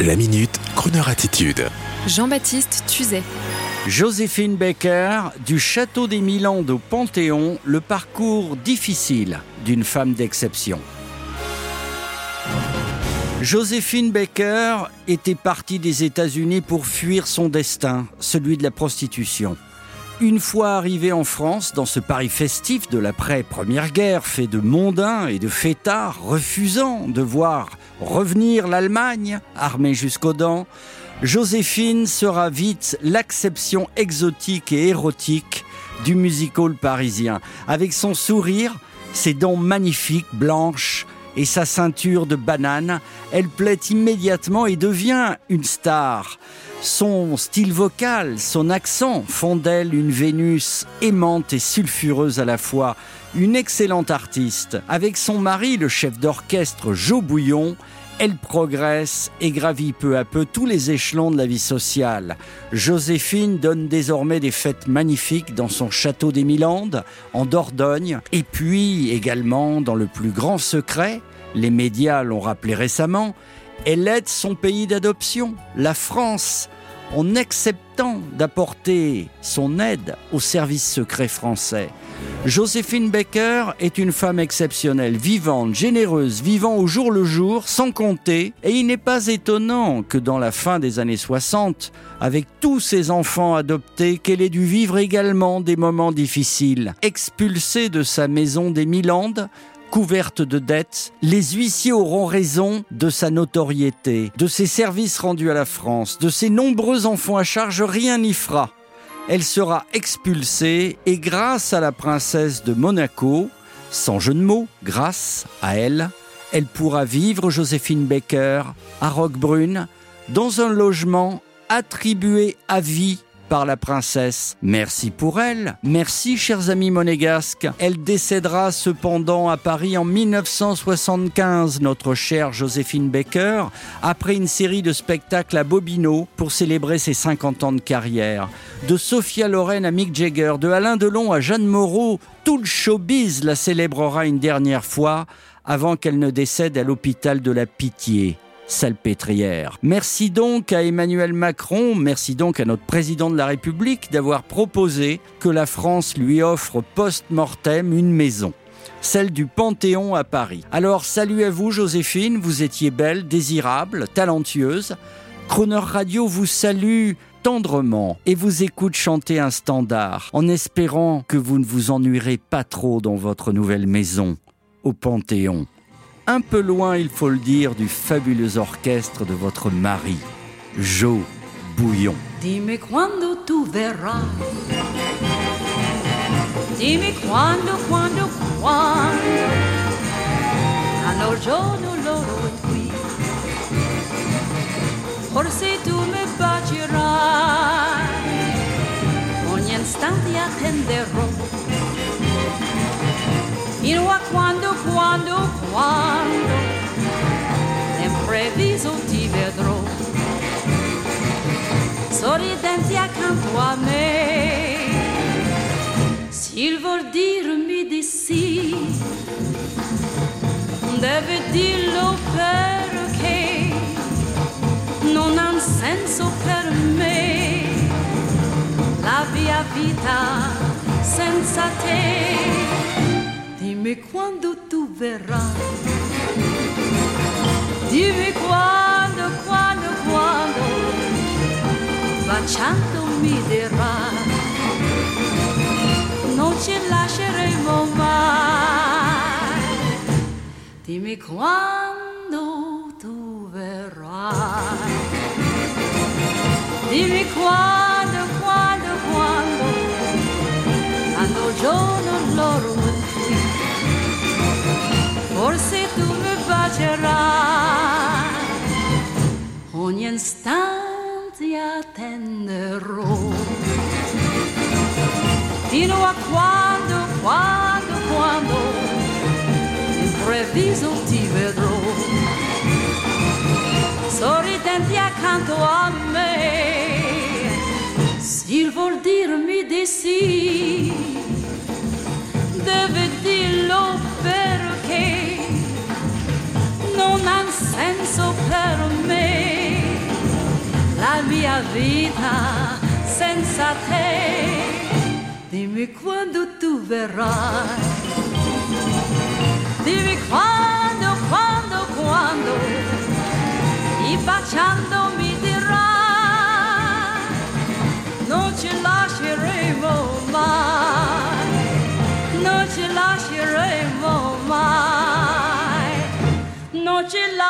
La minute, Kroneur attitude. Jean-Baptiste Tuzet. Joséphine Baker, du château des Milandes au Panthéon, le parcours difficile d'une femme d'exception. Joséphine Baker était partie des États-Unis pour fuir son destin, celui de la prostitution. Une fois arrivée en France, dans ce Paris festif de l'après-première guerre, fait de mondains et de fêtards, refusant de voir revenir l'Allemagne, armée jusqu'aux dents, Joséphine sera vite l'acception exotique et érotique du musical parisien. Avec son sourire, ses dents magnifiques, blanches, et sa ceinture de banane, elle plaît immédiatement et devient une star. Son style vocal, son accent font d'elle une Vénus aimante et sulfureuse à la fois, une excellente artiste. Avec son mari, le chef d'orchestre Joe Bouillon, elle progresse et gravit peu à peu tous les échelons de la vie sociale. Joséphine donne désormais des fêtes magnifiques dans son château des Milandes, en Dordogne, et puis également dans le plus grand secret, les médias l'ont rappelé récemment, elle aide son pays d'adoption, la France, en acceptant d'apporter son aide au service secret français. Joséphine Baker est une femme exceptionnelle, vivante, généreuse, vivant au jour le jour, sans compter, et il n'est pas étonnant que dans la fin des années 60, avec tous ses enfants adoptés, qu'elle ait dû vivre également des moments difficiles. Expulsée de sa maison des Milandes, couverte de dettes, les huissiers auront raison de sa notoriété, de ses services rendus à la France, de ses nombreux enfants à charge, rien n'y fera. Elle sera expulsée et grâce à la princesse de Monaco, sans jeu de mots, grâce à elle, elle pourra vivre Joséphine Baker à Roquebrune dans un logement attribué à vie par la princesse. Merci pour elle. Merci, chers amis monégasques. Elle décédera cependant à Paris en 1975, notre chère Joséphine Baker, après une série de spectacles à Bobino pour célébrer ses 50 ans de carrière. De Sophia Loren à Mick Jagger, de Alain Delon à Jeanne Moreau, tout le showbiz la célébrera une dernière fois avant qu'elle ne décède à l'hôpital de la Pitié salpêtrière. Merci donc à Emmanuel Macron, merci donc à notre président de la République d'avoir proposé que la France lui offre post-mortem une maison celle du Panthéon à Paris. Alors salut à vous Joséphine, vous étiez belle, désirable, talentueuse. Croner Radio vous salue tendrement et vous écoute chanter un standard en espérant que vous ne vous ennuierez pas trop dans votre nouvelle maison au Panthéon un peu loin, il faut le dire, du fabuleux orchestre de votre mari, Joe Bouillon. Dimmi quando tu verrai. Dimmi quando, quando, quando. Hanno giorno loro qui. Forse tu mi bacierai. Ogni istante attenderò fino a quando, quando, quando sorridenti accanto a me. S'il vuol dirmi di sì, deve dirlo perché non ha senso per me la mia vita senza te. Dimmi quando tu verrai. Dimmi quando, baciando mi dirai. Non ci lasceremo mai. Dimmi quando tu verrai. Dimmi quando, quando, quando, quando il giorno loro forse tu mi bacerai, ogni istante attenderò, fino a quando, quando, quando, improvviso ti vedrò, sorridenti accanto a me, s'il vuol dirmi di sì, deve dirlo perché non ha senso per me la vita senza te. Dimmi quando tu verrai. Dimmi quando, quando, quando, ti baciando mi dirai, non ci lasceremo mai, non ci lasceremo mai, non ci lasceremo